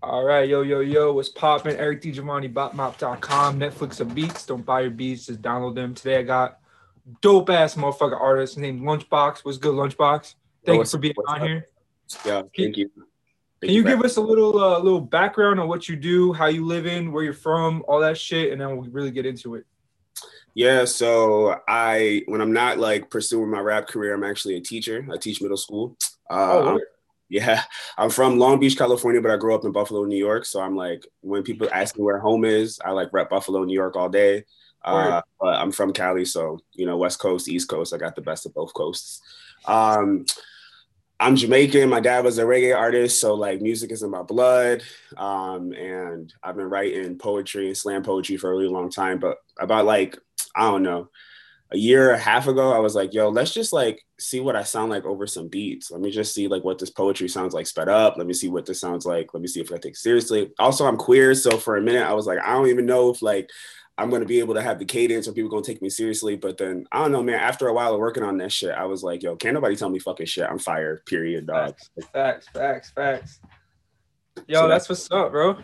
All right, yo, yo, yo, what's poppin'? Eric DiGiovanni, botmop.com, Netflix of beats. Don't buy your beats, just download them. Today I got dope ass motherfucker artist named Lunchbox. What's good, Lunchbox? Thank you for being on up? here. Yeah, thank you. Can you give us a little uh, little background on what you do, how you live in, where you're from, all that shit, and then we'll really get into it. Yeah, so I when I'm not like pursuing my rap career, I'm actually a teacher. I teach middle school. Uh, Oh, I'm- word. Yeah, I'm from Long Beach, California, but I grew up in Buffalo, New York. So I'm like, when people ask me where home is, I like rep Buffalo, New York all day. Uh, but I'm from Cali, so you know, West Coast, East Coast. I got the best of both coasts. Um, I'm Jamaican. My dad was a reggae artist, so like music is in my blood. Um, and I've been writing poetry and slam poetry for a really long time. But about like I don't know, a year and a half ago, I was like, yo, let's just like see what I sound like over some beats. Let me just see like what this poetry sounds like sped up. Let me see what this sounds like. Let me see if I take seriously. Also, I'm queer, so for a minute I was like, I don't even know if like I'm gonna be able to have the cadence or people gonna take me seriously. But then I don't know, man. After a while of working on that shit, I was like, yo, can't nobody tell me fucking shit. I'm fired. Period, dog. Facts, facts, facts. Yo, So that's what's up, bro.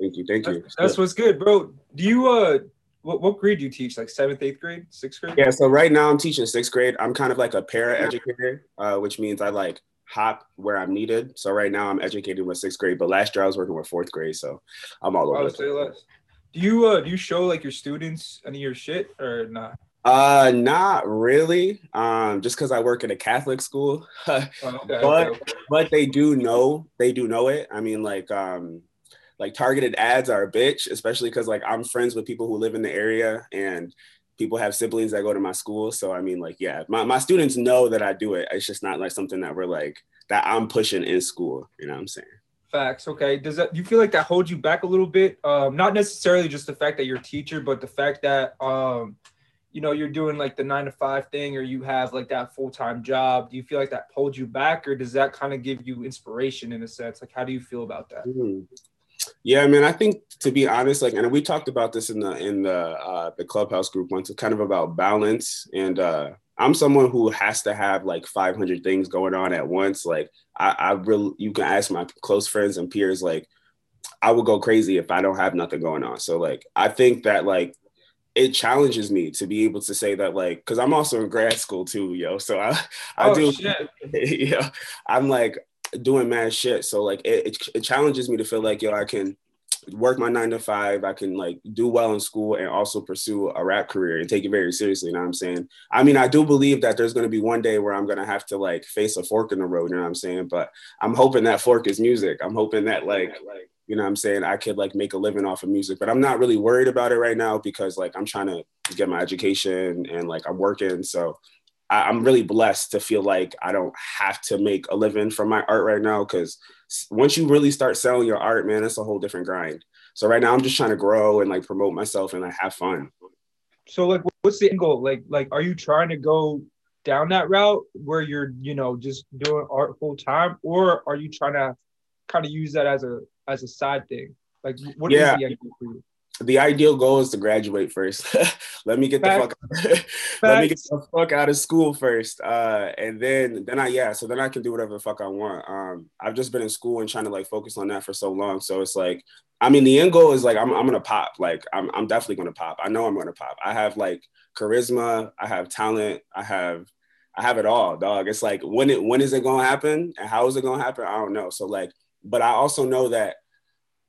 Thank you, thank you. That's, that's what's good, bro. Do you uh, what, what grade do you teach? Like seventh, eighth grade, sixth grade? Yeah, so right now I'm teaching sixth grade. I'm kind of like a para educator, uh, which means I like hop where I'm needed. So right now I'm educating with sixth grade, but last year I was working with fourth grade, so I'm all over. would the say place. less. Do you uh, do you show like your students any of your shit or not? Uh, not really. Um, just because I work in a Catholic school, Oh, okay, But- okay, okay. but they do know they do know it. I mean, like um, like targeted ads are a bitch, especially because like I'm friends with people who live in the area and people have siblings that go to my school. So I mean, like, yeah, my, my students know that I do it. It's just not like something that we're like that I'm pushing in school. You know what I'm saying? Facts. Okay. Does that you feel like that holds you back a little bit? Um, not necessarily just the fact that you're a teacher, but the fact that um, you know, you're doing like the nine to five thing, or you have like that full time job. Do you feel like that pulled you back, or does that kind of give you inspiration in a sense? Like, how do you feel about that? Mhm. Yeah, man. I think to be honest, like, and we talked about this in the in the uh, the clubhouse group once. It's kind of about balance, and uh, I'm someone who has to have like 500 things going on at once. Like, I, I really, you can ask my close friends and peers, like, I would go crazy if I don't have nothing going on. So, like, I think that like it challenges me to be able to say that, like, because I'm also in grad school too, yo. So I I oh do shit! yeah, I'm like doing mad shit. So like it, it, it challenges me to feel like yo, I can work my nine to five, I can like do well in school and also pursue a rap career and take it very seriously. You know what I'm saying? I mean, I do believe that there's gonna be one day where I'm gonna have to like face a fork in the road, you know what I'm saying? But I'm hoping that fork is music. I'm hoping that like you know what I'm saying, I could like make a living off of music. But I'm not really worried about it right now because like I'm trying to get my education and like I'm working. So I, I'm really blessed to feel like I don't have to make a living from my art right now because once you really start selling your art, man, it's a whole different grind. So right now I'm just trying to grow and like promote myself and like have fun. So like, what's the end goal? Like, like, are you trying to go down that route where you're, you know, just doing art full time, or are you trying to kind of use that as a as a side thing? Like, what is Yeah. the end goal for you? The ideal goal is to graduate first. Let me get the fuck let me get the fuck out of school first. Uh and then then I yeah, so then I can do whatever the fuck I want. Um I've just been in school and trying to like focus on that for so long. So it's like I mean the end goal is like I'm I'm gonna pop. Like I'm I'm definitely gonna pop. I know I'm gonna pop. I have like charisma, I have talent, I have I have it all, dog. It's like when it when is it gonna happen and how is it gonna happen? I don't know. So like, but I also know that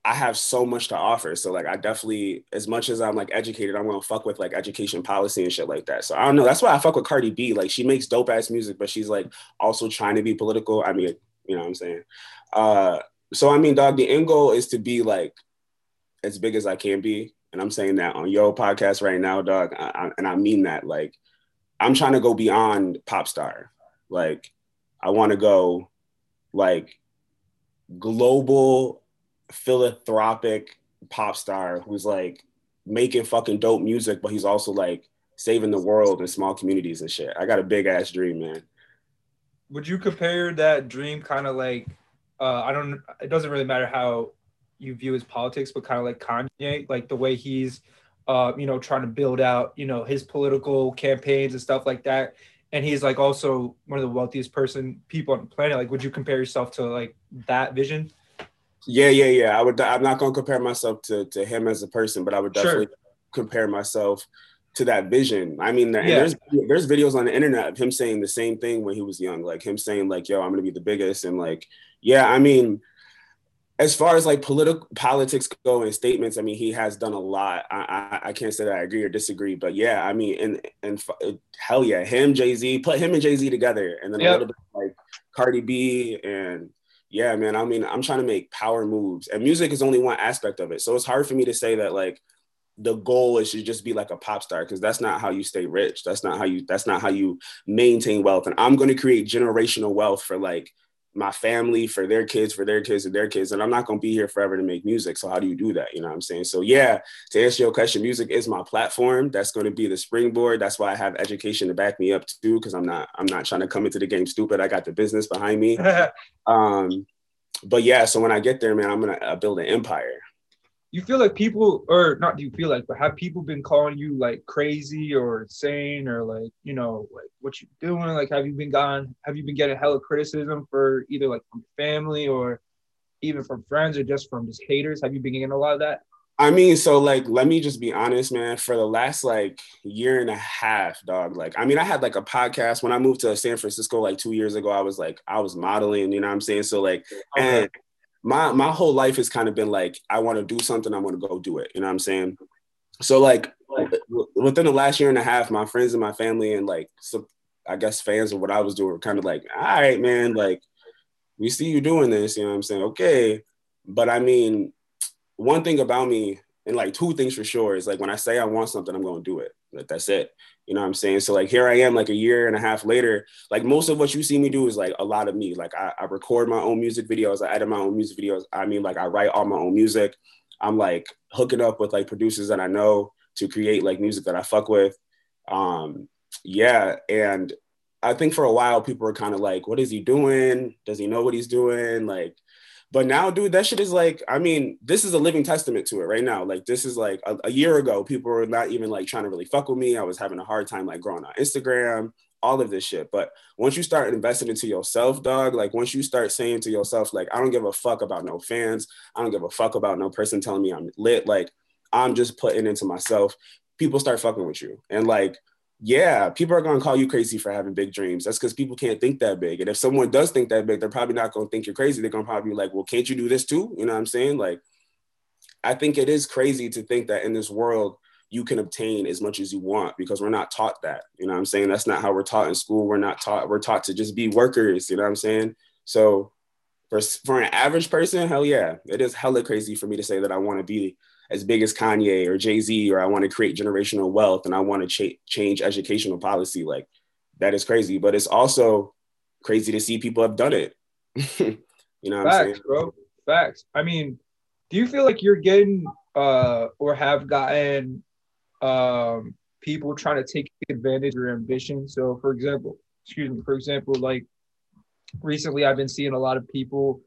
I have so much to offer. So like I definitely, as much as I'm like educated, I'm gonna fuck with like education policy and shit like that. So I don't know. That's why I fuck with Cardi B. Like she makes dope ass music, but she's like also trying to be political. I mean, you know what I'm saying? Uh so I mean, dog, the end goal is to be like as big as I can be. And I'm saying that on your podcast right now, dog. I, I, and I mean that. Like, I'm trying to go beyond pop star. Like, I want to go like global philanthropic pop star who's like making fucking dope music, but he's also like saving the world and small communities and shit. I got a big ass dream, man. Would you compare that dream kind of like, uh, I don't, it doesn't really matter how you view his politics, but kind of like Kanye, like the way he's, uh, you know, trying to build out, you know, his political campaigns and stuff like that. And he's like also one of the wealthiest person people on the planet. Like, would you compare yourself to like that vision? Yeah, yeah, yeah. I would. I'm not gonna compare myself to to him as a person, but I would definitely Sure. compare myself to that vision. I mean, and Yeah. there's there's videos on the internet of him saying the same thing when he was young, like him saying like, "Yo, I'm gonna be the biggest," and like, yeah, I mean, as far as like political politics go and statements, I mean, he has done a lot. I, I I can't say that I agree or disagree, but yeah, I mean, and and hell yeah, him, Jay Z, put him and Jay Z together, and then a little bit like Cardi B and yeah, man. I mean, I'm trying to make power moves, and music is only one aspect of it. So it's hard for me to say that like the goal is to just be like a pop star because that's not how you stay rich. That's not how you. That's not how you maintain wealth. And I'm going to create generational wealth for like my family, for their kids, for their kids, and their kids. And I'm not going to be here forever to make music. So how do you do that? You know what I'm saying? So yeah, to answer your question, music is my platform. That's going to be the springboard. That's why I have education to back me up too, because I'm not. I'm not trying to come into the game stupid. I got the business behind me. Um, but yeah, so when I get there, man, I'm gonna uh, build an empire. You feel like people or not do you feel like but have people been calling you like crazy or insane or like you know like what you doing like have you been gone have you been getting hella criticism for either like from family or even from friends or just from just haters have you been getting a lot of that I mean, so like, let me just be honest, man. For the last like year and a half, dog. Like, I mean, I had like a podcast when I moved to San Francisco like two years ago. I was like, I was modeling, you know what I'm saying? So like, and my my whole life has kind of been like, I want to do something, I'm gonna go do it. You know what I'm saying? So like, within the last year and a half, my friends and my family and like, so I guess fans of what I was doing were kind of like, all right, man, like, we see you doing this. You know what I'm saying? Okay, but I mean one thing about me, and like two things for sure, is like when I say I want something, I'm gonna do it. Like that's it. You know what I'm saying? So like here I am, like a year and a half later. Like most of what you see me do is like a lot of me. Like I, I record my own music videos, I edit my own music videos. I mean, like I write all my own music. I'm like hooking up with like producers that I know to create like music that I fuck with. Um, yeah, and I think for a while people were kind of like, "What is he doing? Does he know what he's doing?" Like, but now, dude, that shit is like, I mean, this is a living testament to it right now. Like, this is like a, a year ago, people were not even like trying to really fuck with me. I was having a hard time like growing on Instagram, all of this shit. But once you start investing into yourself, dog, like once you start saying to yourself, like, I don't give a fuck about no fans, I don't give a fuck about no person telling me I'm lit. Like, I'm just putting into myself. People start fucking with you. And like, yeah, people are gonna call you crazy for having big dreams. That's because people can't think that big. And if someone does think that big, they're probably not gonna think you're crazy. They're gonna probably be like, well, can't you do this too? You know what I'm saying? Like, I think it is crazy to think that in this world you can obtain as much as you want because we're not taught that. You know what I'm saying? That's not how we're taught in school. We're not taught, we're taught to just be workers, you know what I'm saying? So for, for an average person, hell yeah, it is hella crazy for me to say that I want to be as big as Kanye or Jay Z, or I want to create generational wealth and I want to cha- change educational policy. Like that is crazy, but it's also crazy to see people have done it. you know what I'm facts saying? bro facts i mean do you feel like you're getting uh or have gotten um people trying to take advantage of your ambition so for example excuse me for example like recently i've been seeing a lot of people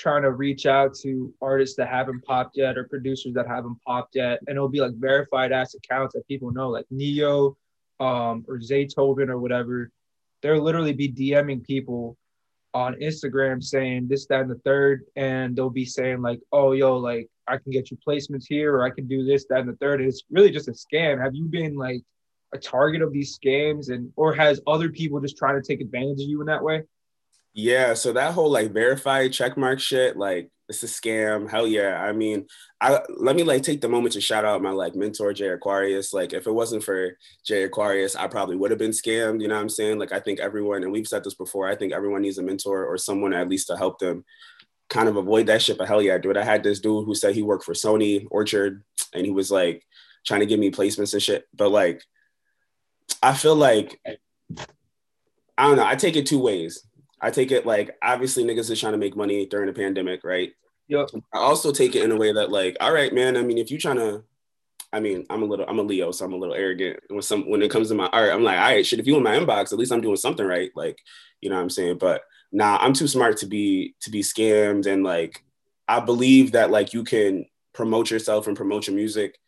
trying to reach out to artists that haven't popped yet or producers that haven't popped yet and it'll be like verified ass accounts that people know like neo um or zaytoven or whatever they'll literally be dming people on Instagram saying this, that, and the third, and they'll be saying like, "Oh, yo, like I can get you placements here, or I can do this, that, and the third. It's really just a scam. Have you been like a target of these scams, and or has other people just trying to take advantage of you in that way? Yeah, so that whole like verified checkmark shit, like it's a scam. Hell yeah. I mean, I let me like take the moment to shout out my like mentor Jay Aquarius. Like if it wasn't for Jay Aquarius, I probably would have been scammed. You know what I'm saying? Like I think everyone, and we've said this before, I think everyone needs a mentor or someone at least to help them kind of avoid that shit. But hell yeah, dude. I had this dude who said he worked for Sony Orchard and he was like trying to give me placements and shit. But like I feel like I don't know, I take it two ways. I take it like obviously niggas is trying to make money during the pandemic, right? Yep. I also take it in a way that like, all right, man. I mean, if you trying to, I mean, I'm a little, I'm a Leo, so I'm a little arrogant. When some when it comes to my art, I'm like, all right, shit. If you in my inbox, at least I'm doing something right. Like, you know what I'm saying? But nah, I'm too smart to be to be scammed. And like, I believe that like you can promote yourself and promote your music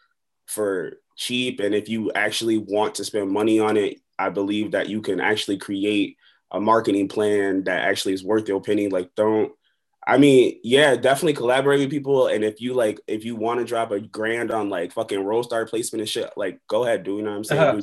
for cheap. And if you actually want to spend money on it, I believe that you can actually create a marketing plan that actually is worth your penny. Like, don't I mean, yeah, definitely collaborate with people. And if you like, if you want to drop a grand on like fucking roll star placement and shit, like go ahead, do you know what I'm saying? Uh-huh.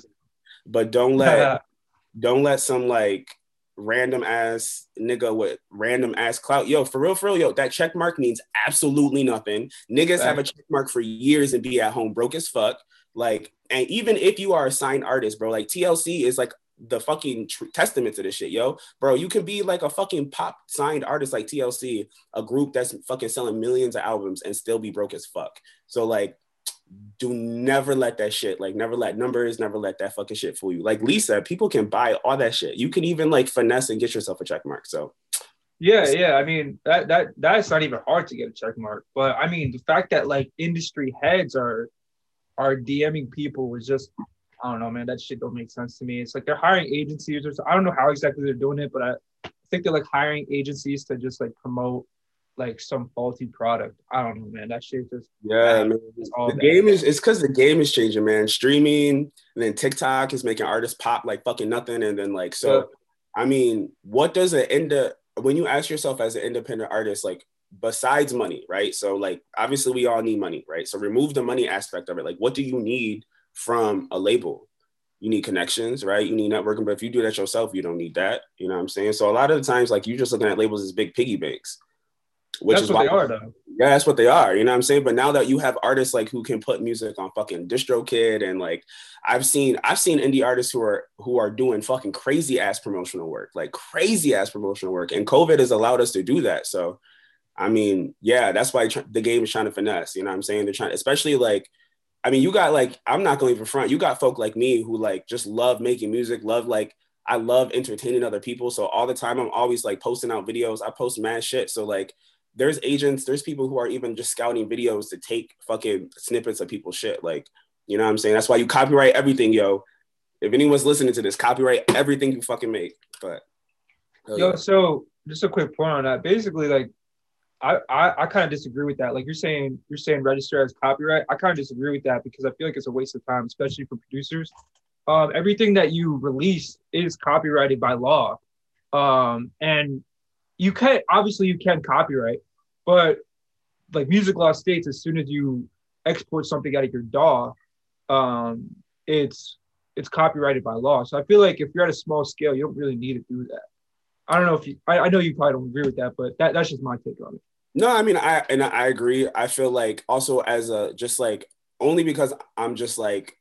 But don't let don't let some like random ass nigga with random ass clout. Yo, for real, for real, yo, that check mark means absolutely nothing. Niggas right. have a check mark for years and be at home broke as fuck. Like, and even if you are a signed artist, bro, like TLC is like the fucking tr- testament to this shit, yo. Bro, you can be like a fucking pop signed artist like TLC, a group that's fucking selling millions of albums and still be broke as fuck. So like do never let that shit like never let numbers never let that fucking shit fool you like lisa people can buy all that shit you can even like finesse and get yourself a check mark so yeah yeah i mean that that that's not even hard to get a check mark but i mean the fact that like industry heads are are dming people was just i don't know man that shit don't make sense to me it's like they're hiring agencies or i don't know how exactly they're doing it but i think they're like hiring agencies to just like promote like some faulty product. I don't know, man. That shit just yeah, man. the bad. game is it's because the game is changing, man. Streaming and then TikTok is making artists pop like fucking nothing, and then like so. Yeah. I mean, what does it end up when you ask yourself as an independent artist, like besides money, right? So like obviously we all need money, right? So remove the money aspect of it. Like, what do you need from a label? you need connections, right? You need networking, but if you do that yourself, you don't need that. You know what I'm saying? So a lot of the times, like you're just looking at labels as big piggy banks. Which that's is what why, they are, though. Yeah, that's what they are. You know what I'm saying? But now that you have artists like who can put music on fucking DistroKid and like I've seen I've seen indie artists who are who are doing fucking crazy ass promotional work, like crazy ass promotional work. And COVID has allowed us to do that. So I mean, yeah, that's why the game is trying to finesse. You know what I'm saying? They're trying, especially like, I mean, you got like, I'm not going to front. You got folk like me who like just love making music, love like, I love entertaining other people. So all the time, I'm always like posting out videos. I post mad shit. So like, there's agents, there's people who are even just scouting videos to take fucking snippets of people's shit. Like, you know what I'm saying? That's why you copyright everything, yo. If anyone's listening to this, copyright everything you fucking make. But yo, yeah. so just a quick point on that. Basically, like I, I, I kind of disagree with that. Like you're saying, you're saying register as copyright. I kind of disagree with that because I feel like it's a waste of time, especially for producers. Um, everything that you release is copyrighted by law, um, and you can obviously you can copyright, but like music law states, as soon as you export something out of your DAW, um, it's it's copyrighted by law. So I feel like if you're at a small scale, you don't really need to do that. I don't know if you, I, I know you probably don't agree with that, but that, that's just my take on it. No, I mean, I and I agree. I feel like also as a just like only because I'm just like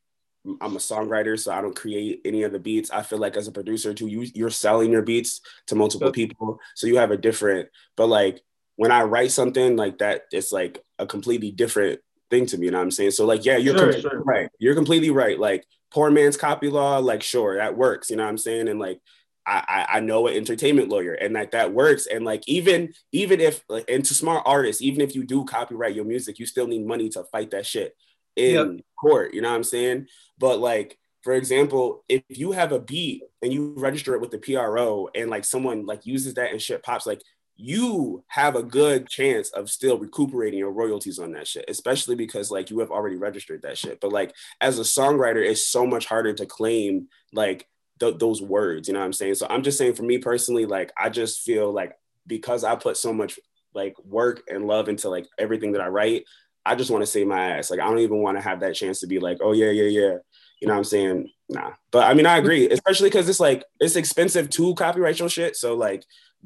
I'm a songwriter, so I don't create any of the beats. I feel like as a producer too, you you're selling your beats to multiple people, so you have a different. But like when I write something like that, it's like a completely different thing to me. You know what I'm saying? So like, yeah, you're sure, sure. right. You're completely right. Like poor man's copy law, like sure that works. You know what I'm saying? And like I, I know an entertainment lawyer and like that works. And like even even if like and to smart artists, even if you do copyright your music, you still need money to fight that shit in yep. court. You know what I'm saying? But like for example, if you have a beat and you register it with the PRO and like someone like uses that and shit pops, like you have a good chance of still recuperating your royalties on that shit, especially because like you have already registered that shit. But like as a songwriter, it's so much harder to claim like th- those words. You know what I'm saying? So I'm just saying for me personally, like I just feel like because I put so much like work and love into like everything that I write, I just want to save my ass. Like I don't even want to have that chance to be like, oh yeah, yeah, yeah. You know what I'm saying? Nah. But I mean, I agree, mm-hmm. especially because it's like it's expensive to copyright your shit. So like,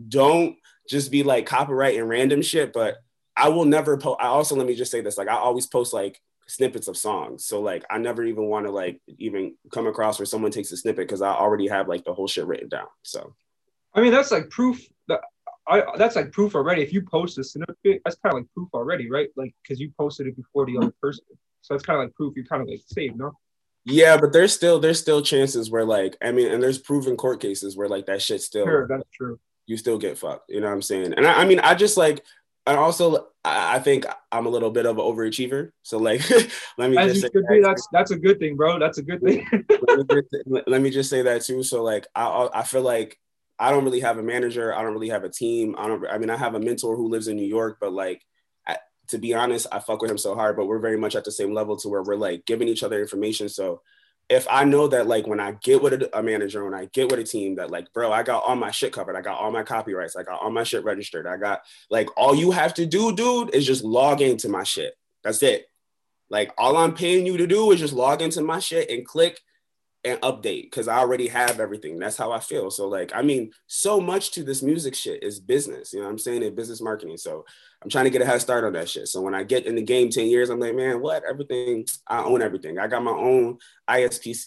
don't just be like copyrighting random shit. But I will never post. I also let me just say this: like I always post like snippets of songs. So like I never even want to like even come across where someone takes a snippet because I already have like the whole shit written down. So I mean that's like proof that I that's like proof already. If you post a snippet, that's kind of like proof already, right? Like because you posted it before the other mm-hmm. person. So that's kind of like proof you're kind of like saved, no? Yeah, but there's still there's still chances where like I mean, and there's proven court cases where like that shit still sure, that's true. You still get fucked. You know what I'm saying? And I, I mean, I just like and also I think I'm a little bit of an overachiever. So like, let me As just say that that's that's a good thing, bro. That's a good thing. let, me just, let, me just, say that too. So like, I I feel like I don't really have a manager. I don't really have a team. I don't. I mean, I have a mentor who lives in New York, but like, I, to be honest, I fuck with him so hard. But we're very much at the same level to where we're like giving each other information. So if I know that like when I get with a, a, manager, when I get with a team, that like, bro, I got all my shit covered. I got all my copyrights. I got all my shit registered. I got like all you have to do, dude, is just log into my shit. That's it. Like all I'm paying you to do is just log into my shit and click and update because I already have everything. That's how I feel. So like, I mean, so much to this music shit is business. You know what I'm saying? In business marketing. So I'm trying to get a head start on that shit. So when I get in the game 10 years, I'm like, man, what? Everything, I own everything. I got my own ISPs.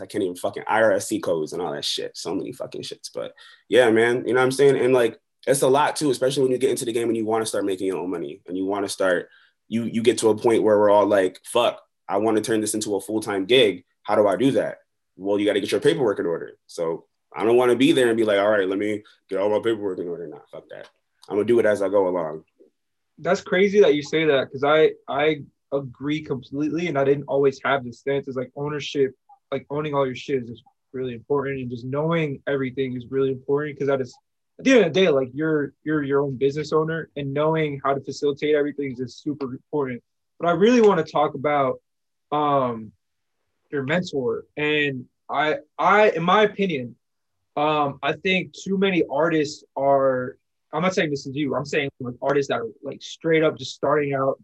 I can't even fucking ISRC codes and all that shit. So many fucking shits. But yeah, man, you know what I'm saying? And like, it's a lot too, especially when you get into the game and you want to start making your own money and you want to start, you you get to a point where we're all like, fuck, I want to turn this into a full-time gig how do I do that? Well, you got to get your paperwork in order. So I don't want to be there and be like, all right, let me get all my paperwork in order. Nah, fuck that. I'm gonna do it as I go along. That's crazy that you say that because I I agree completely, and I didn't always have this stance. Is like ownership, like owning all your shit is just really important, and just knowing everything is really important because that is at the end of the day, like you're you're your own business owner, and knowing how to facilitate everything is just super important. But I really want to talk about um your mentor. And I, I, in my opinion, um, I think too many artists are. I'm not saying this is you. I'm saying like artists that are like straight up just starting out,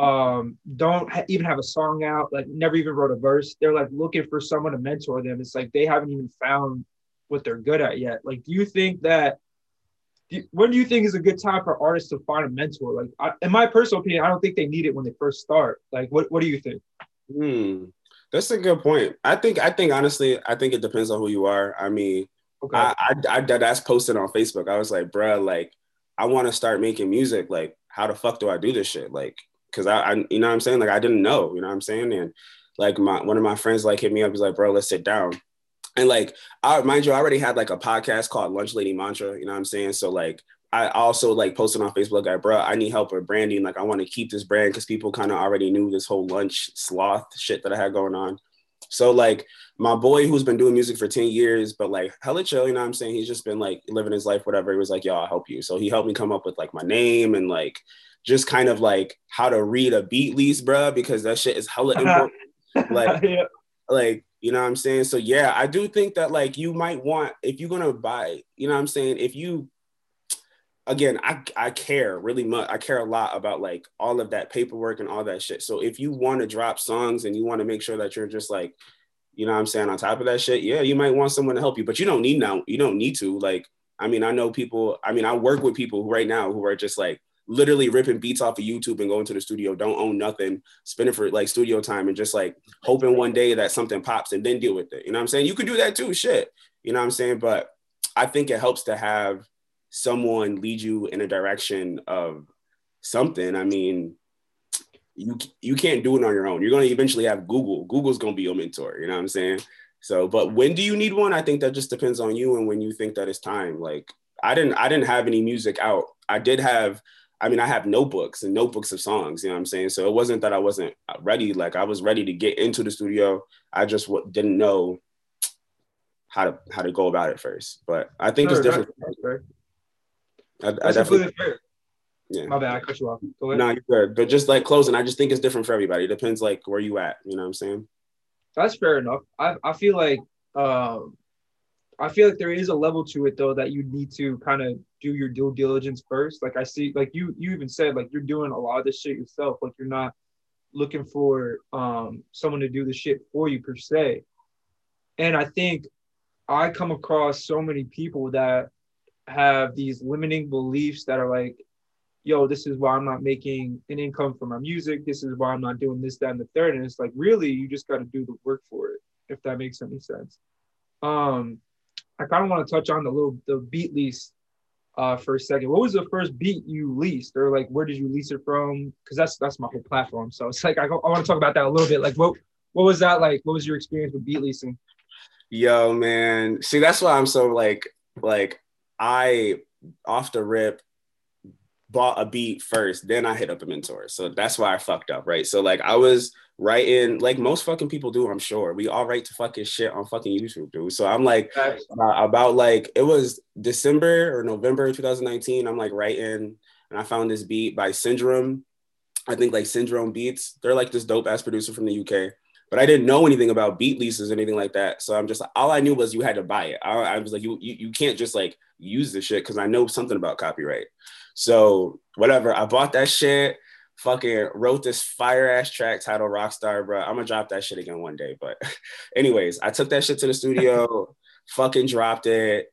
um, don't ha- even have a song out, like never even wrote a verse. They're like looking for someone to mentor them. It's like they haven't even found what they're good at yet. Like, do you think that? When do you think is a good time for artists to find a mentor? Like, I, in my personal opinion, I don't think they need it when they first start. Like, what what do you think? Hmm. That's a good point. I think I think honestly, I think it depends on who you are. I mean, okay. I, I I that's posted on Facebook. I was like, bruh, like I want to start making music. Like, how the fuck do I do this shit? Like, cause I, I you know what I'm saying? Like I didn't know, you know what I'm saying? And like my one of my friends like hit me up, he's like, bro, let's sit down. And like I mind you, I already had like a podcast called Lunch Lady Mantra, you know what I'm saying? So like I also like posted on Facebook, like, bro, I need help with branding. Like, I want to keep this brand because people kind of already knew this whole lunch sloth shit that I had going on. So, like, my boy who's been doing music for 10 years, but like hella chill, you know what I'm saying? He's just been like living his life, whatever. He was like, yo, I'll help you. So, he helped me come up with like my name and like just kind of like how to read a beat lease, bro, because that shit is hella important. like, yeah. like, you know what I'm saying? So, yeah, I do think that like you might want, if you're going to buy, you know what I'm saying? If you, again, I, I care really much. I care a lot about like all of that paperwork and all that shit. So if you want to drop songs and you want to make sure that you're just like, you know I'm saying, on top of that shit, yeah, you might want someone to help you, but you don't need now, you don't need to. Like, I mean, I know people, I mean, I work with people right now who are just like literally ripping beats off of YouTube and going to the studio, don't own nothing, spending for like studio time and just like hoping one day that something pops and then deal with it. You know what I'm saying? You could do that too, shit. You know what I'm saying? But I think it helps to have someone lead you in a direction of something, I mean, you you can't do it on your own. You're going to eventually have Google. Google's going to be your mentor. You know what I'm saying? So, but when do you need one? I think that just depends on you and when you think that it's time. Like I didn't I didn't have any music out. I did have. I mean, I have notebooks and notebooks of songs. You know what I'm saying? So it wasn't that I wasn't ready. Like I was ready to get into the studio. I just w- didn't know how to how to go about it first. But I think it's different. I, I definitely. Yeah. My bad, I cut you off. Go. No, you're good. But just like closing, I just think it's different for everybody. It depends like where you at. You know what I'm saying? That's fair enough. I, I feel like um I feel like there is a level to it though that you need to kind of do your due diligence first. Like I see, like you you even said like you're doing a lot of this shit yourself. Like you're not looking for um someone to do the shit for you per se. And I think I come across so many people that have these limiting beliefs that are like, yo, this is why I'm not making an income from my music. This is why I'm not doing this, that, and the third. And it's like, really, you just got to do the work for it, if that makes any sense. Um, I kind of want to touch on the little the beat lease uh, for a second. What was the first beat you leased, or like where did you lease it from? Because that's that's my whole platform. So it's like I, I want to talk about that a little bit. Like what what was that like? What was your experience with beat leasing? Yo, man. See, that's why I'm so like like I off the rip bought a beat first, then I hit up a mentor. So that's why I fucked up, right? So like I was writing like most fucking people do, I'm sure. We all write to fucking shit on fucking YouTube, dude. So I'm like uh, about like it was December or November 2019. I'm like writing and I found this beat by Syndrome. I think like Syndrome Beats. They're like this dope ass producer from the UK. But I didn't know anything about beat leases or anything like that. So I'm just all I knew was you had to buy it. I, I was like, you, you you can't just like use the shit because I know something about copyright. So whatever, I bought that shit. Fucking wrote this fire ass track titled Rockstar, bro. I'm gonna drop that shit again one day. But, anyways, I took that shit to the studio, fucking dropped it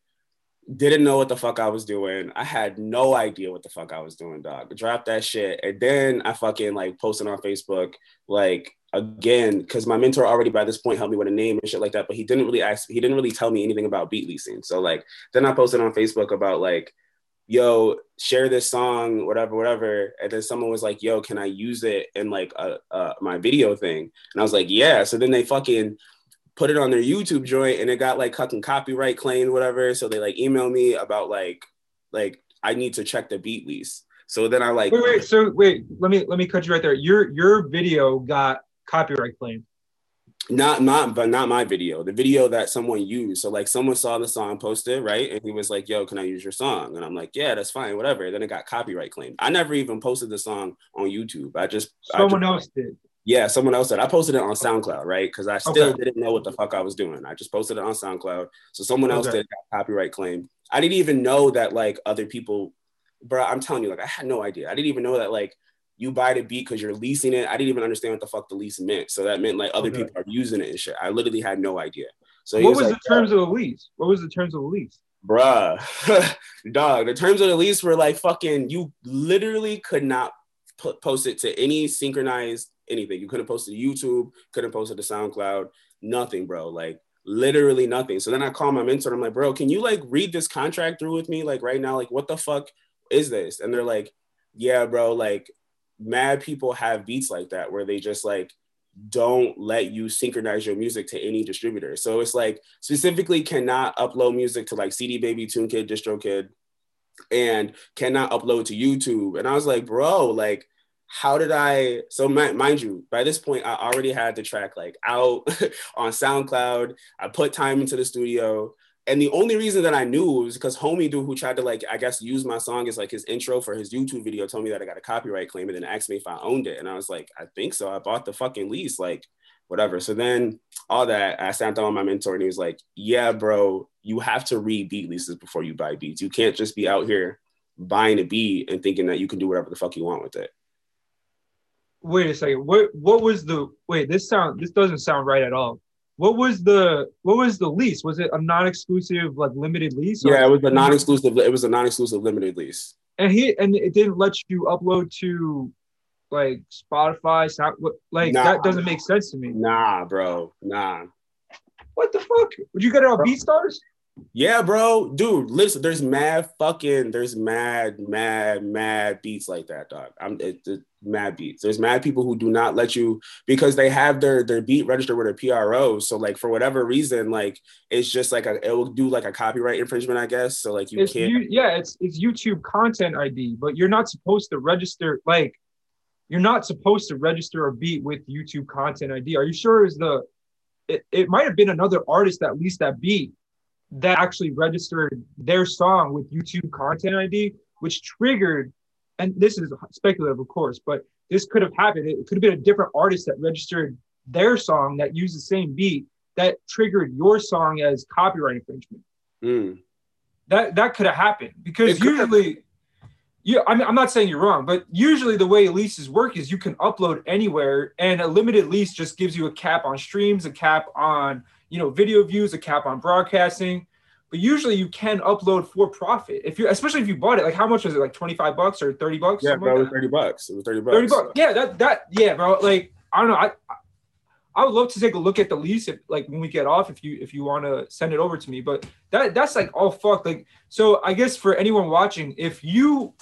didn't know what the fuck I was doing. I had no idea what the fuck I was doing, dog. Dropped that shit. And then I fucking like posted on Facebook, like again, because my mentor already by this point helped me with a name and shit like that. But he didn't really ask, he didn't really tell me anything about beat leasing. So like then I posted on Facebook about like, yo, share this song, whatever, whatever. And then someone was like, yo, can I use it in like a, a my video thing? And I was like, yeah. So then they fucking put it on their YouTube joint and it got like fucking copyright claimed, whatever. So they like email me about like like I need to check the beat lease. So then I like wait, wait, so wait, let me let me cut you right there. Your your video got copyright claimed. Not not but not my video. The video that someone used. So like someone saw the song posted, right? And he was like, yo, can I use your song? And I'm like, yeah, that's fine, whatever. Then it got copyright claimed. I never even posted the song on YouTube. I just someone I just, else did. Yeah, someone else did. I posted it on SoundCloud, right? Because I still okay. didn't know what the fuck I was doing. I just posted it on SoundCloud. So someone else okay. did copyright claim. I didn't even know that like other people, bro. I'm telling you, like I had no idea. I didn't even know that like you buy the beat because you're leasing it. I didn't even understand what the fuck the lease meant. So that meant like other okay. people are using it and shit. I literally had no idea. So what was, was like, the terms of the lease? What was the terms of the lease? Bruh, dog. The terms of the lease were like fucking. You literally could not post it to any synchronized anything. You couldn't post to YouTube, couldn't post it to SoundCloud, nothing, bro. Like literally nothing. So then I call my mentor. I'm like, bro, can you like read this contract through with me? Like right now, like what the fuck is this? And they're like, yeah, bro, like mad people have beats like that where they just like don't let you synchronize your music to any distributor. So it's like specifically cannot upload music to like CD Baby, TuneKid, DistroKid, and cannot upload to YouTube. And I was like, bro, like how did I? So mind you, by this point, I already had the track like out on SoundCloud. I put time into the studio. And the only reason that I knew was because homie dude who tried to like, I guess, use my song as like his intro for his YouTube video told me that I got a copyright claim and then asked me if I owned it. And I was like, I think so. I bought the fucking lease, like whatever. So then all that, I sat down with my mentor and he was like, Yeah, bro, you have to read beat leases before you buy beats. You can't just be out here buying a beat and thinking that you can do whatever the fuck you want with it wait a second. What what was the wait? This sound this doesn't sound right at all. What was the what was the lease? Was it a non-exclusive like limited lease? Yeah, it was a non-exclusive. It was a non-exclusive limited lease. And he and it didn't let you upload to like Spotify. Sound, like nah, that doesn't make sense to me. Nah, bro. Nah. What the fuck? Would you get it on BeatStars? Yeah, bro, dude. Listen, there's mad fucking, there's mad, mad, mad beats like that, dog. I'm it, it, mad beats. There's mad people who do not let you because they have their their beat registered with a PRO. So like for whatever reason, like it's just like a it will do like a copyright infringement, I guess. So like you it's can't. You, yeah, it's it's YouTube content ID, but you're not supposed to register like you're not supposed to register a beat with YouTube content ID. Are you sure? Is the it, it might have been another artist that leased that beat that actually registered their song with YouTube Content ID, which triggered, and this is speculative, of course, but this could have happened. It could have been a different artist that registered their song that used the same beat that triggered your song as copyright infringement. Mm. That that could have happened because usually, yeah, I mean, I'm not saying you're wrong, but usually the way leases work is you can upload anywhere, and a limited lease just gives you a cap on streams, a cap on you know, video views, a cap on broadcasting. But usually you can upload for profit. If you especially if you bought it, like how much was it? Like 25 bucks or 30 bucks? Yeah, bro, like it was 30 bucks. It was 30 bucks. 30 bucks. Yeah, that that yeah, bro. Like, I don't know. I I would love to take a look at the lease if like when we get off if you if you want to send it over to me. But that that's like all fucked. Like so I guess for anyone watching, if you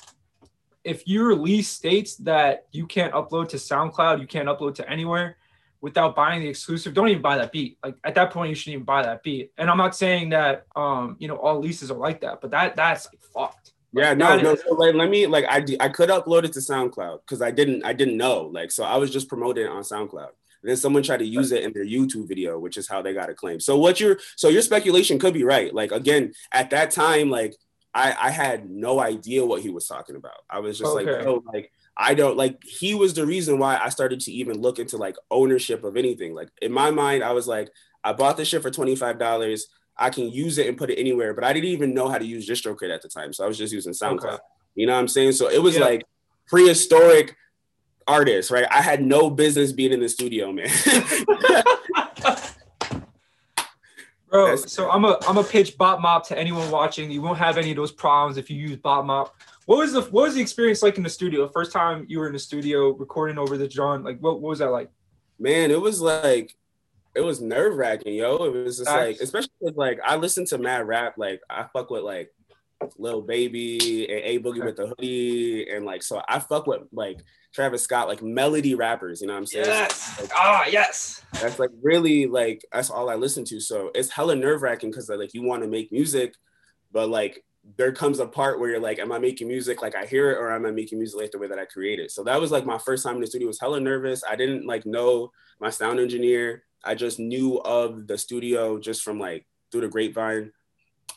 if your lease states that you can't upload to SoundCloud, you can't upload to anywhere, without buying the exclusive, don't even buy that beat. Like at that point, you shouldn't even buy that beat. And I'm not saying that um, you know, all leases are like that, but that that's like fucked. Yeah, no, no. Is- so like, let me like I I could upload it to SoundCloud because I didn't I didn't know like so I was just promoting it on SoundCloud. And then someone tried to use it in their YouTube video, which is how they got a claim. So what your so your speculation could be right. Like again, at that time, like I, I had no idea what he was talking about. I was just okay. like, oh, like I don't like he was the reason why I started to even look into like ownership of anything. Like in my mind, I was like, I bought this shit for $25. I can use it and put it anywhere, but I didn't even know how to use DistroKid at the time. So I was just using SoundCloud. Okay. You know what I'm saying? So it was yeah. like prehistoric artists, right? I had no business being in the studio, man. Bro, so I'm a I'm a pitch bot mop to anyone watching. You won't have any of those problems if you use bot mop. What was the what was the experience like in the studio? First time you were in the studio recording over the John, like what, what was that like? Man, it was like it was nerve wracking, yo. It was just like, especially with like I listen to mad rap, like I fuck with like Lil Baby and A Boogie with the hoodie, and like so I fuck with like Travis Scott, like melody rappers, you know what I'm saying? Yes. Like, ah, yes. That's like really like that's all I listen to. So it's hella nerve wracking because like you want to make music, but like there comes a part where you're like, am I making music like I hear it, or am I making music like the way that I create it? So that was like my first time in the studio. Was hella nervous. I didn't like know my sound engineer. I just knew of the studio just from like through the grapevine.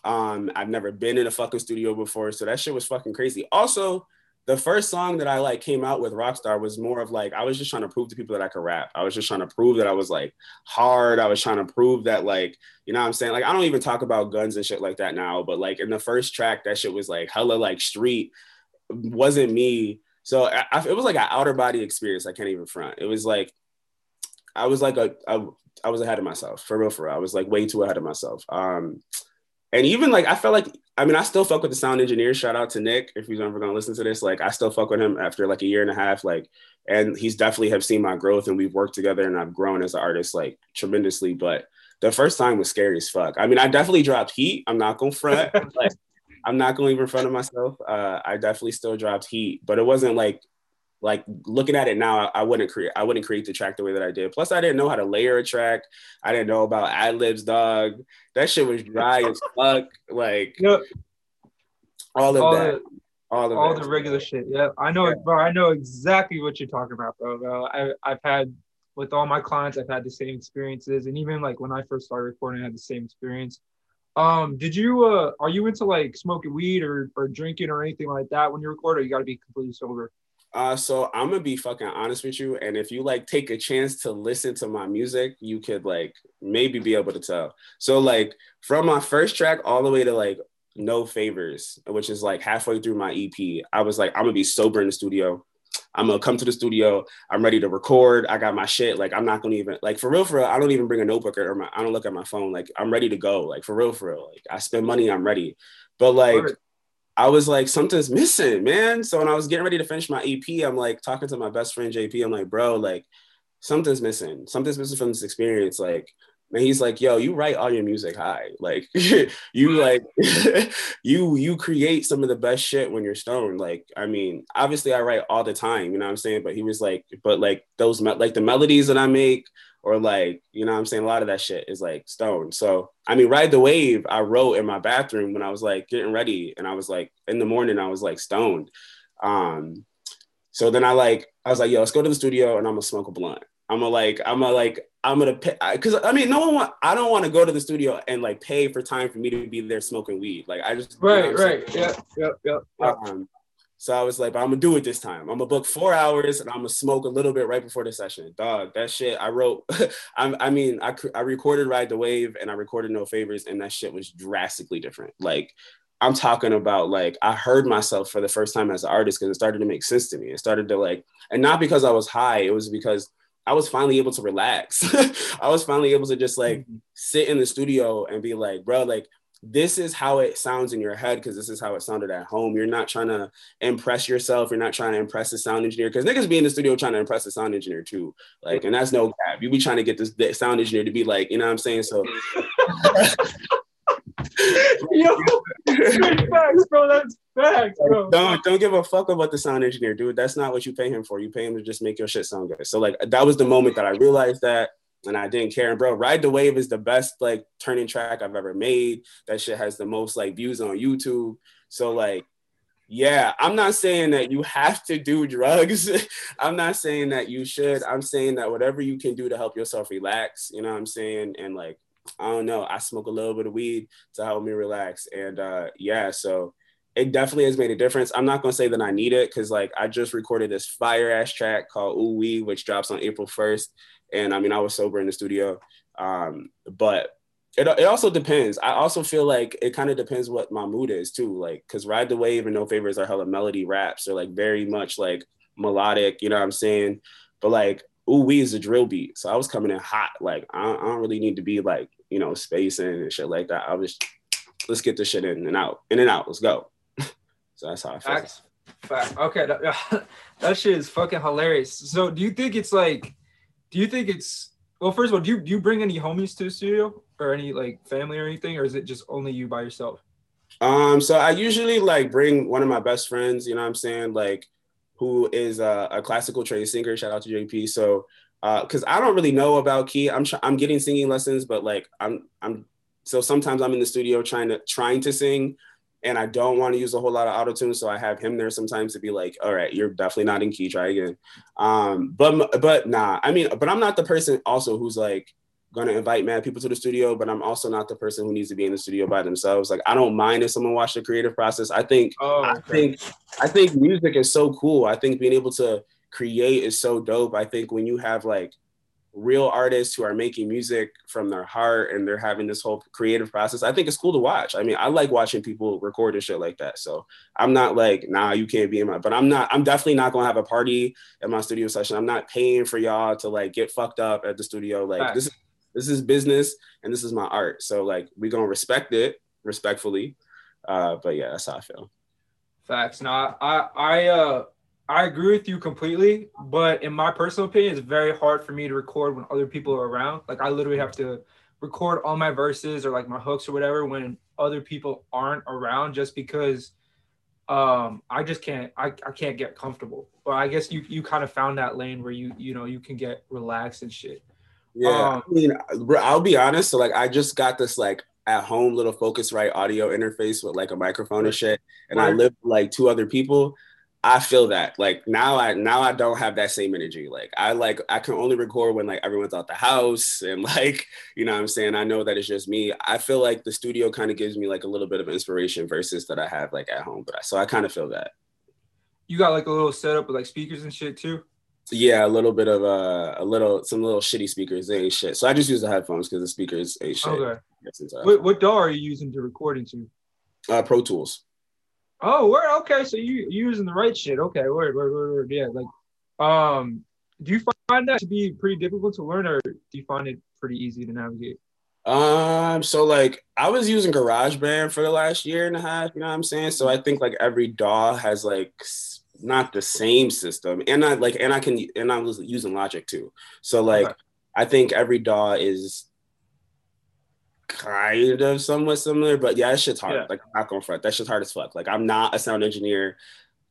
Um, I've never been in a fucking studio before, so that shit was fucking crazy. Also, the first song that I like came out with Rockstar was more of like I was just trying to prove to people that I could rap. I was just trying to prove that I was like hard. I was trying to prove that like you know what I'm saying. Like I don't even talk about guns and shit like that now, but like in the first track, that shit was like hella like street. Wasn't me. So I, I, it was like an outer body experience. I can't even front. It was like I was like a, a I was ahead of myself for real. For real, I was like way too ahead of myself. Um, and even like I felt like I mean I still fuck with the sound engineer. Shout out to Nick if he's ever gonna listen to this. Like I still fuck with him after like a year and a half. Like and he's definitely have seen my growth and we've worked together and I've grown as an artist like tremendously. But the first time was scary as fuck. I mean I definitely dropped heat. I'm not gonna front. like I'm not to even front of myself. Uh, I definitely still dropped heat, but it wasn't like like looking at it now, I wouldn't create I wouldn't create the track the way that I did. Plus, I didn't know how to layer a track. I didn't know about ad libs, dog. That shit was dry as fuck. Like yep. all of all that. The, all of all that. the regular shit. Yeah, I know, yeah. bro. I know exactly what you're talking about, bro. bro. I I've had with all my clients, I've had the same experiences, and even like when I first started recording, I had the same experience. Um, did you uh are you into like smoking weed or or drinking or anything like that when you record, or you got to be completely sober? Uh, so I'm gonna be fucking honest with you, and if you like take a chance to listen to my music, you could like maybe be able to tell. So like from my first track all the way to like No Favors, which is like halfway through my EP, I was like, I'm gonna be sober in the studio. I'm gonna come to the studio. I'm ready to record. I got my shit. Like I'm not gonna even like for real, for real. I don't even bring a notebook or my. I don't look at my phone. Like I'm ready to go. Like for real, for real. Like I spend money. I'm ready. But like I was like, something's missing, man. So when I was getting ready to finish my EP, I'm like talking to my best friend JP. I'm like, bro, like something's missing. Something's missing from this experience. Like, and he's like, yo, you write all your music high. Like you like you you create some of the best shit when you're stoned. Like, I mean, obviously I write all the time, you know what I'm saying? But he was like, but like those like the melodies that I make, or like you know what i'm saying? A lot of that shit is like stone. So i mean ride the wave i wrote in my bathroom when i was like getting ready and i was like in the morning i was like stoned. Um so then i like i was like yo let's go to the studio and i'm gonna smoke a blunt. I'm gonna like i'm gonna like i'm gonna pay because I, mean no one want i don't want to go to the studio and like pay for time for me to be there smoking weed. Like i just right you know right yeah yeah yeah um, so I was like, but I'm gonna do it this time. I'm gonna book four hours and I'm gonna smoke a little bit right before the session. Dog, that shit I wrote. I, I mean, I, I recorded Ride the Wave and I recorded No Favors, and that shit was drastically different. Like, I'm talking about like I heard myself for the first time as an artist because it started to make sense to me. It started to like, and not because I was high, it was because I was finally able to relax. I was finally able to just like mm-hmm. sit in the studio and be like, bro, like this is how it sounds in your head because this is how it sounded at home. You're not trying to impress yourself. You're not trying to impress the sound engineer because niggas be in the studio trying to impress the sound engineer too. Like, and that's no cap. You be trying to get this the sound engineer to be like, you know what I'm saying? So. Yo, facts, bro. That's facts, bro. Don't don't give a fuck about the sound engineer, dude. That's not what you pay him for. You pay him to just make your shit sound good. So like that was the moment that I realized that and I didn't care. And bro, Ride the Wave is the best like turning track I've ever made. That shit has the most like views on YouTube. So like, yeah, I'm not saying that you have to do drugs. I'm not saying that you should. I'm saying that whatever you can do to help yourself relax, you know what I'm saying? And like, I don't know, I smoke a little bit of weed to help me relax. And uh yeah, so it definitely has made a difference. I'm not gonna say that I need it because like I just recorded this fire ass track called Ooh Wee, which drops on April 1st. And I mean, I was sober in the studio. Um, but it, it also depends. I also feel like it kind of depends what my mood is too. Like, cause Ride the Wave and No Favors are hella melody raps. They're like very much like melodic, you know what I'm saying? But like, Ooh Wee is a drill beat. So I was coming in hot. Like, I I don't really need to be like, you know, spacing and shit like that. I was, let's get this shit in and out, in and out. Let's go. So that's how I feel. Facts. Fact. Okay, that, that shit is fucking hilarious. So, do you think it's like, do you think it's well? First of all, do you do you bring any homies to the studio or any like family or anything, or is it just only you by yourself? Um, so I usually like bring one of my best friends. You know what I'm saying? Like, who is a, a classical trained singer. Shout out to JP. So, because uh, I don't really know about key. I'm tr- I'm getting singing lessons, but like I'm I'm so sometimes I'm in the studio trying to trying to sing and I don't want to use a whole lot of auto tune, so I have him there sometimes to be like, "All right, you're definitely not in key. Try again." Um, but but nah, I mean, but I'm not the person also who's like gonna invite mad people to the studio, but I'm also not the person who needs to be in the studio by themselves. Like I don't mind if someone watch the creative process. I think oh. I think I think music is so cool. I think being able to create is so dope. I think when you have like real artists who are making music from their heart and they're having this whole creative process. I think it's cool to watch. I mean, I like watching people record and shit like that. So I'm not like, nah, you can't be in my, but I'm not, I'm definitely not gonna have a party at my studio session. I'm not paying for y'all to like get fucked up at the studio. Like right. this is this is business and this is my art. So like we gonna respect it respectfully. Uh, but yeah, that's how I feel. Facts. Now I I uh I agree with you completely, but in my personal opinion, it's very hard for me to record when other people are around. Like I literally have to record all my verses or like my hooks or whatever when other people aren't around just because um I just can't I, I can't get comfortable. But I guess you you kind of found that lane where you you know you can get relaxed and shit. Yeah, um, I mean, I'll be honest. So like, I just got this like at home little Focusrite audio interface with like a microphone and shit, and I live with like two other people. I feel that like now I now I don't have that same energy. Like I like I can only record when like everyone's out the house and like you know what I'm saying I know that it's just me. I feel like the studio kind of gives me like a little bit of inspiration versus that I have like at home. But I, so I kind of feel that. You got like a little setup with like speakers and shit too. Yeah, a little bit of uh, a little some little shitty speakers. They ain't shit. So I just use the headphones because the speakers ain't shit. Okay. What, what DAW are you using to record into? Uh, Pro Tools. Oh, word. Okay, so you using the right shit. Okay, word, word, word, word. Yeah, like, um, do you find that to be pretty difficult to learn, or do you find it pretty easy to navigate? Um, so like I was using GarageBand for the last year and a half. You know what I'm saying? So I think like every DAW has like not the same system, and I like and I can and I was using Logic too. So like okay. I think every DAW is kind of somewhat similar, but yeah, that shit's hard. Yeah. Like I'm not going front. That shit's hard as fuck. Like I'm not a sound engineer.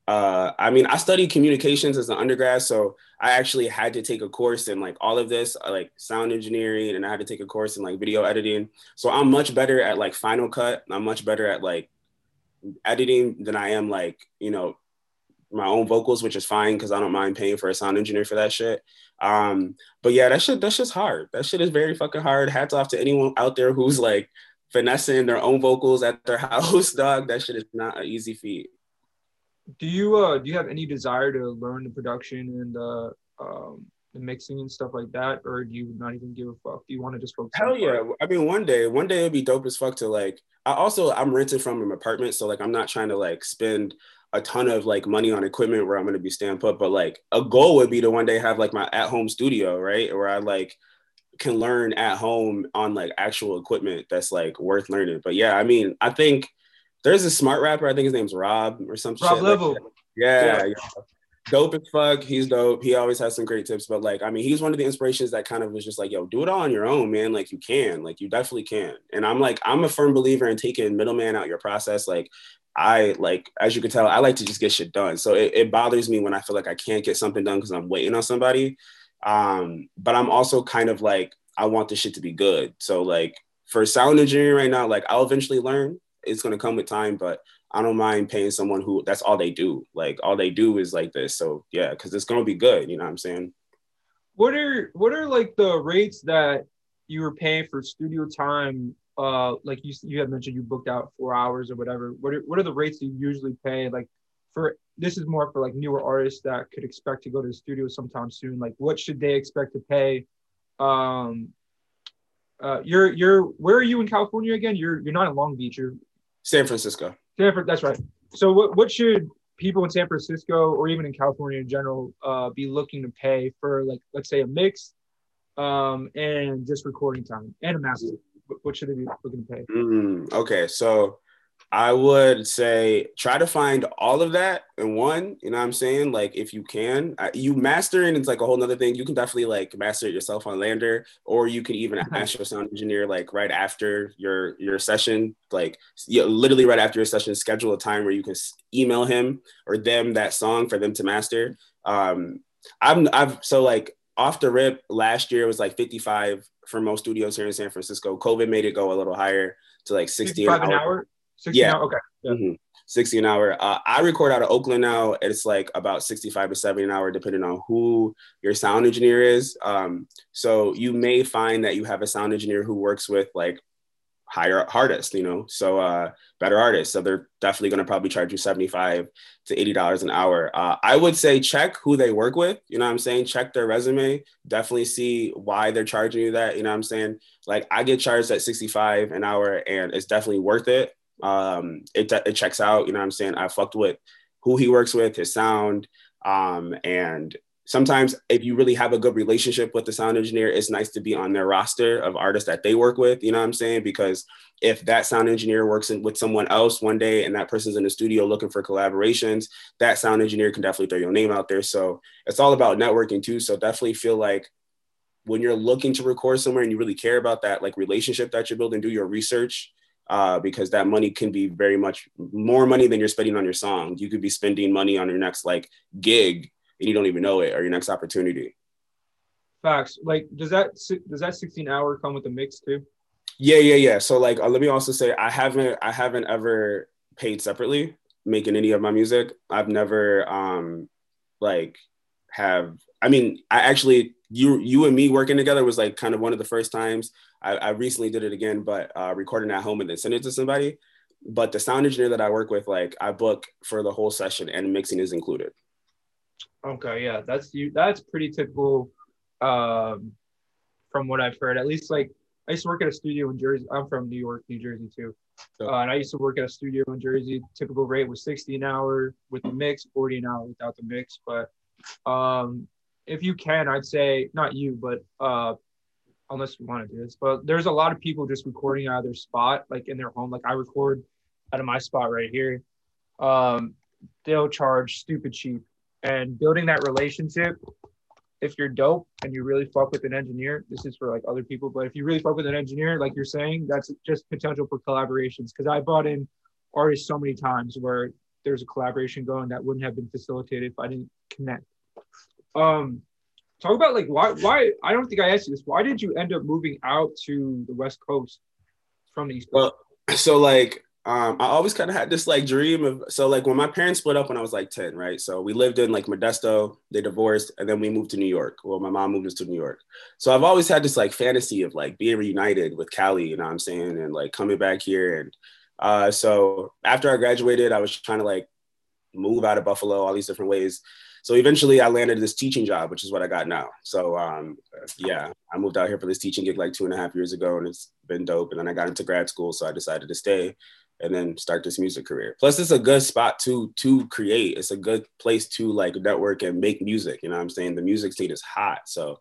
Uh, I mean, I studied communications as an undergrad, so I actually had to take a course in like all of this, uh, like sound engineering, and I had to take a course in like video editing. So I'm much better at like Final Cut. I'm much better at like editing than I am like you know my own vocals, which is fine because I don't mind paying for a sound engineer for that shit. Um, but yeah, that shit, that's just hard. That shit is very fucking hard. Hats off to anyone out there who's like finessing their own vocals at their house, dog. That shit is not an easy feat. Do you uh do you have any desire to learn the production and the um the mixing and stuff like that, or do you not even give a fuck? Do you want to just focus? Hell yeah! I mean, one day, one day it'd be dope as fuck to like. I also I'm renting from an apartment, so like I'm not trying to like spend a ton of like money on equipment where I'm gonna be stand put, but like a goal would be to one day have like my at home studio, right? Where I like can learn at home on like actual equipment that's like worth learning. But yeah, I mean, I think there's a smart rapper, I think his name's Rob or something. Rob Level. Like yeah, yeah. Dope as fuck. He's dope. He always has some great tips. But like, I mean, he's one of the inspirations that kind of was just like, yo, do it all on your own, man. Like you can. Like you definitely can. And I'm like, I'm a firm believer in taking middleman out your process. Like I like, as you can tell, I like to just get shit done. So it, it bothers me when I feel like I can't get something done because I'm waiting on somebody. Um, but I'm also kind of like, I want the shit to be good. So like for sound engineering right now, like I'll eventually learn. It's gonna come with time, but I don't mind paying someone who that's all they do. Like all they do is like this. So yeah, because it's gonna be good. You know what I'm saying? What are what are like the rates that you were paying for studio time uh, like you you had mentioned, you booked out four hours or whatever. What are, what are the rates you usually pay? Like for this is more for like newer artists that could expect to go to the studio sometime soon. Like what should they expect to pay? Um, uh, you're you're where are you in California again? You're you're not in Long Beach. You're San Francisco. Stanford. That's right. So what what should people in San Francisco or even in California in general uh, be looking to pay for like let's say a mix um, and just recording time and a master? What should they be looking to pay? Mm, okay, so I would say try to find all of that in one. You know what I'm saying? Like if you can, you master, mastering it's like a whole nother thing. You can definitely like master it yourself on LANDR, or you can even ask your sound engineer like right after your your session, like you know, literally right after your session, schedule a time where you can email him or them that song for them to master. Um, I'm I've so like off the rip last year was like 55 for most studios here in San Francisco. COVID made it go a little higher to like 60 an hour. An hour? 60 yeah. Okay. Yeah. Mm-hmm. 60 an hour. Uh, I record out of Oakland now. It's like about 65 to 70 an hour, depending on who your sound engineer is. Um, so you may find that you have a sound engineer who works with like higher artists, you know, so uh, better artists. So they're definitely going to probably charge you 75 to $80 an hour. Uh, I would say check who they work with. You know what I'm saying? Check their resume. Definitely see why they're charging you that. You know what I'm saying? Like I get charged at 65 an hour and it's definitely worth it. Um, it, it checks out. You know what I'm saying? I fucked with who he works with, his sound, um, and sometimes if you really have a good relationship with the sound engineer, it's nice to be on their roster of artists that they work with. You know what I'm saying? Because if that sound engineer works in, with someone else one day and that person's in the studio looking for collaborations, that sound engineer can definitely throw your name out there. So it's all about networking too. So definitely feel like when you're looking to record somewhere and you really care about that like relationship that you're building, do your research. Uh, because that money can be very much more money than you're spending on your song. You could be spending money on your next like gig and you don't even know it or your next opportunity. Facts. Like, does that does that 16 hour come with a mix too? Yeah, yeah, yeah. So like, uh, let me also say, I haven't I haven't ever paid separately making any of my music. I've never um like have. I mean, I actually you you and me working together was like kind of one of the first times. I, I recently did it again, but uh, recording at home and then send it to somebody. But the sound engineer that I work with, like I book for the whole session and mixing is included. Okay, yeah, that's you. That's pretty typical, um, from what I've heard. At least like I used to work at a studio in Jersey. I'm from New York, New Jersey too, uh, and I used to work at a studio in Jersey. Typical rate was 60 an hour with the mix, 40 an hour without the mix. But um, if you can, I'd say not you, but uh, unless you want to do this, but there's a lot of people just recording out of their spot, like in their home. Like I record out of my spot right here. Um, they'll charge stupid cheap and building that relationship if you're dope and you really fuck with an engineer this is for like other people but if you really fuck with an engineer like you're saying that's just potential for collaborations. Because i brought in artists so many times where there's a collaboration going that wouldn't have been facilitated if i didn't connect. Um talk about like why why i don't think i asked you this why did you end up moving out to the west coast from the east coast? Well so like um, I always kind of had this like dream of so like when my parents split up when I was like 10, right? So we lived in like Modesto, they divorced, and then we moved to New York. Well, my mom moved us to New York. So I've always had this like fantasy of like being reunited with Cali, you know what I'm saying? And like coming back here. And uh, so after I graduated, I was trying to like move out of Buffalo, all these different ways. So eventually I landed this teaching job, which is what I got now. So um, yeah, I moved out here for this teaching gig like two and a half years ago and it's been dope. And then I got into grad school. So I decided to stay and then start this music career. Plus, it's a good spot to to create. It's a good place to like network and make music. You know what I'm saying? The music scene is hot, so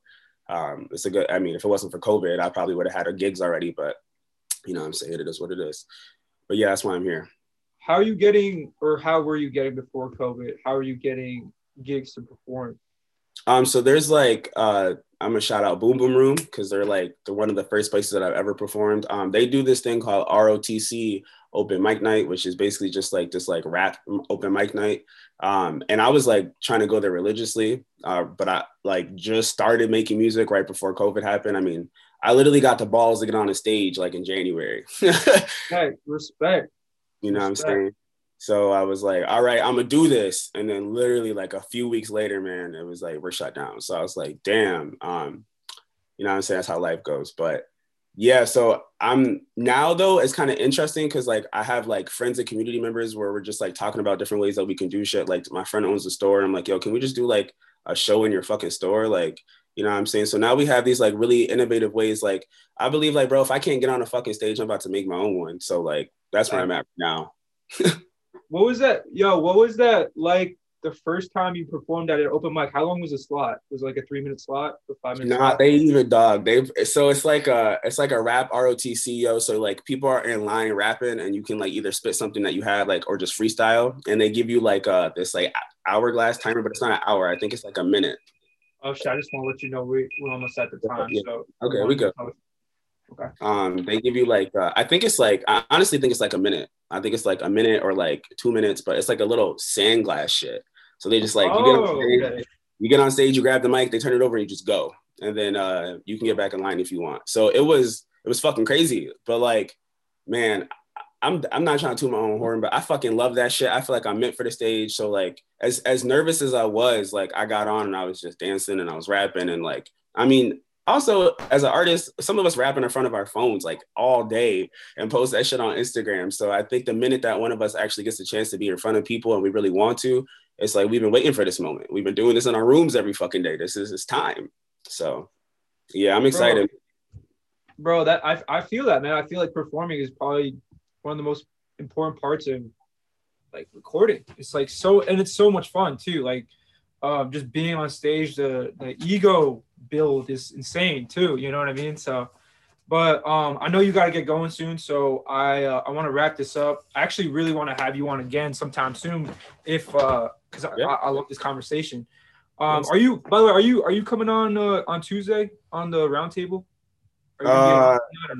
um, it's a good. I mean, if it wasn't for COVID, I probably would have had a gigs already. But you know what I'm saying? It is what it is. But yeah, that's why I'm here. How are you getting, or how were you getting before COVID? How are you getting gigs to perform? Um, so there's like uh I'm gonna shout out Boom Boom Room because they're like they're one of the first places that I've ever performed. Um, they do this thing called ROTC open mic night, which is basically just like this like rap open mic night. Um, and I was like trying to go there religiously, uh, but I like just started making music right before COVID happened. I mean, I literally got the balls to get on a stage like in January. hey, respect. You know respect. what I'm saying? So I was like, all right, I'm gonna do this. And then literally like a few weeks later, man, it was like we're shut down. So I was like, damn, um, you know what I'm saying? That's how life goes. But Yeah, so I'm now though it's kind of interesting because like I have like friends and community members where we're just like talking about different ways that we can do shit. Like my friend owns a store, and I'm like, yo, can we just do like a show in your fucking store? Like, you know what I'm saying? So now we have these like really innovative ways. Like I believe like, bro, if I can't get on a fucking stage, I'm about to make my own one. So like that's where I'm at now. what was that? Yo, what was that like the first time you performed at an open mic, how long was the slot? Was it like a three minute slot or five minutes? Nah, they even dog. They so it's like a it's like a rap ROTC So like people are in line rapping, and you can like either spit something that you had like or just freestyle, and they give you like uh this like hourglass timer, but it's not an hour. I think it's like a minute. Oh shit! I just want to let you know we we're almost at the time. Yeah. So okay, we go. Okay. Um, they give you like uh, I think it's like I honestly think it's like a minute. I think it's like a minute or like two minutes, but it's like a little sandglass shit. So they just like you get on oh, stage, okay. you get on stage, you grab the mic, they turn it over, and you just go, and then uh, you can get back in line if you want. So it was it was fucking crazy, but like, man, I'm I'm not trying to toot my own horn, but I fucking love that shit. I feel like I'm meant for the stage. So like, as as nervous as I was, like I got on and I was just dancing and I was rapping and like, I mean, also as an artist some of us rapping in front of our phones like all day and post that shit on instagram. So i think the minute that one of us actually gets a chance to be in front of people and we really want to it's like we've been waiting for this moment. We've been doing this in our rooms every fucking day. This is his time. So yeah i'm excited. bro, bro that I, I feel that man. I feel like performing is probably one of the most important parts of like recording. It's like so and it's so much fun too. Like um, just being on stage, the the ego build is insane too. You know what I mean? So, but um, I know you got to get going soon, so I uh, I want to wrap this up. I actually really want to have you on again sometime soon, if uh, because yeah. I, I love this conversation. Um, are you by the way? Are you are you coming on uh, on Tuesday on the roundtable? Uh,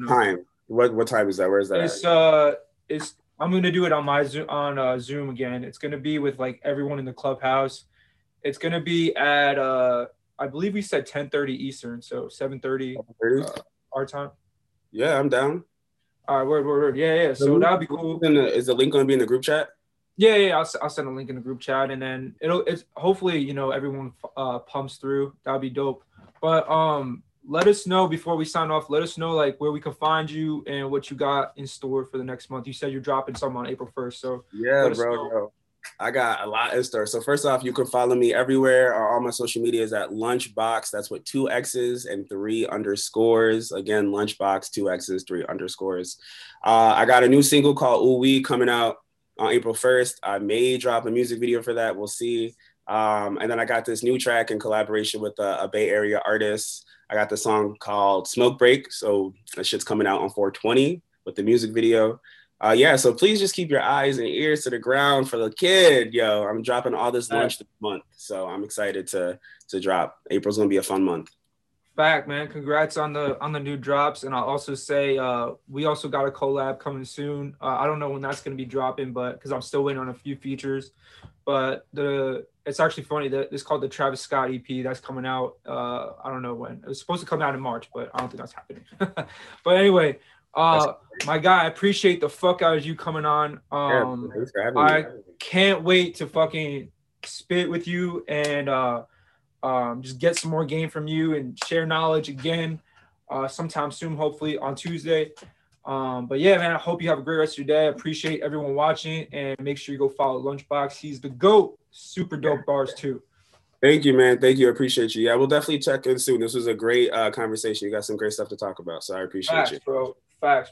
time. What what time is that? Where is that? It's uh, it's I'm gonna do it on my Zoom on uh, Zoom again. It's gonna be with like everyone in the clubhouse. It's gonna be at uh I believe we said 10:30 Eastern, so 7:30 uh, our time. Yeah, I'm down. All right, word, word, word. Yeah, yeah. So that'd be cool. The, is the link gonna be in the group chat? Yeah, yeah. I'll, I'll send a link in the group chat, and then it'll. It's hopefully you know everyone uh, pumps through. That'd be dope. But um, let us know before we sign off. Let us know like where we can find you and what you got in store for the next month. You said you're dropping something on April 1st, so yeah, bro, bro. I got a lot in store. So first off, you can follow me everywhere. All my social media is at Lunchbox. That's with two X's and three underscores. Again, Lunchbox, two X's, three underscores. Uh, I got a new single called Ooh Wee coming out on April 1st. I may drop a music video for that. We'll see. Um, and then I got this new track in collaboration with a, a Bay Area artist. I got the song called Smoke Break. So that shit's coming out on 420 with the music video uh, yeah, so please just keep your eyes and ears to the ground for the kid. Yo, I'm dropping all this lunch this month, so I'm excited to to drop. April's gonna be a fun month. Fact, man. Congrats on the on the new drops, and I'll also say uh, we also got a collab coming soon. Uh, I don't know when that's gonna be dropping, but because I'm still waiting on a few features. But the it's actually funny that it's called the Travis Scott EP that's coming out. Uh, I don't know when it was supposed to come out in March, but I don't think that's happening. but anyway, uh, my guy, I appreciate the fuck out of you coming on. Um, yeah, I can't wait to fucking spit with you and uh, um, just get some more game from you and share knowledge again uh, sometime soon, hopefully on Tuesday. Um, but yeah, man, I hope you have a great rest of your day. I appreciate everyone watching and make sure you go follow Lunchbox. He's the GOAT. Super dope bars too. Thank you, man. Thank you. I appreciate you. Yeah, we'll definitely check in soon. This was a great uh, conversation. You got some great stuff to talk about. So I appreciate Facts, you. bro. Facts.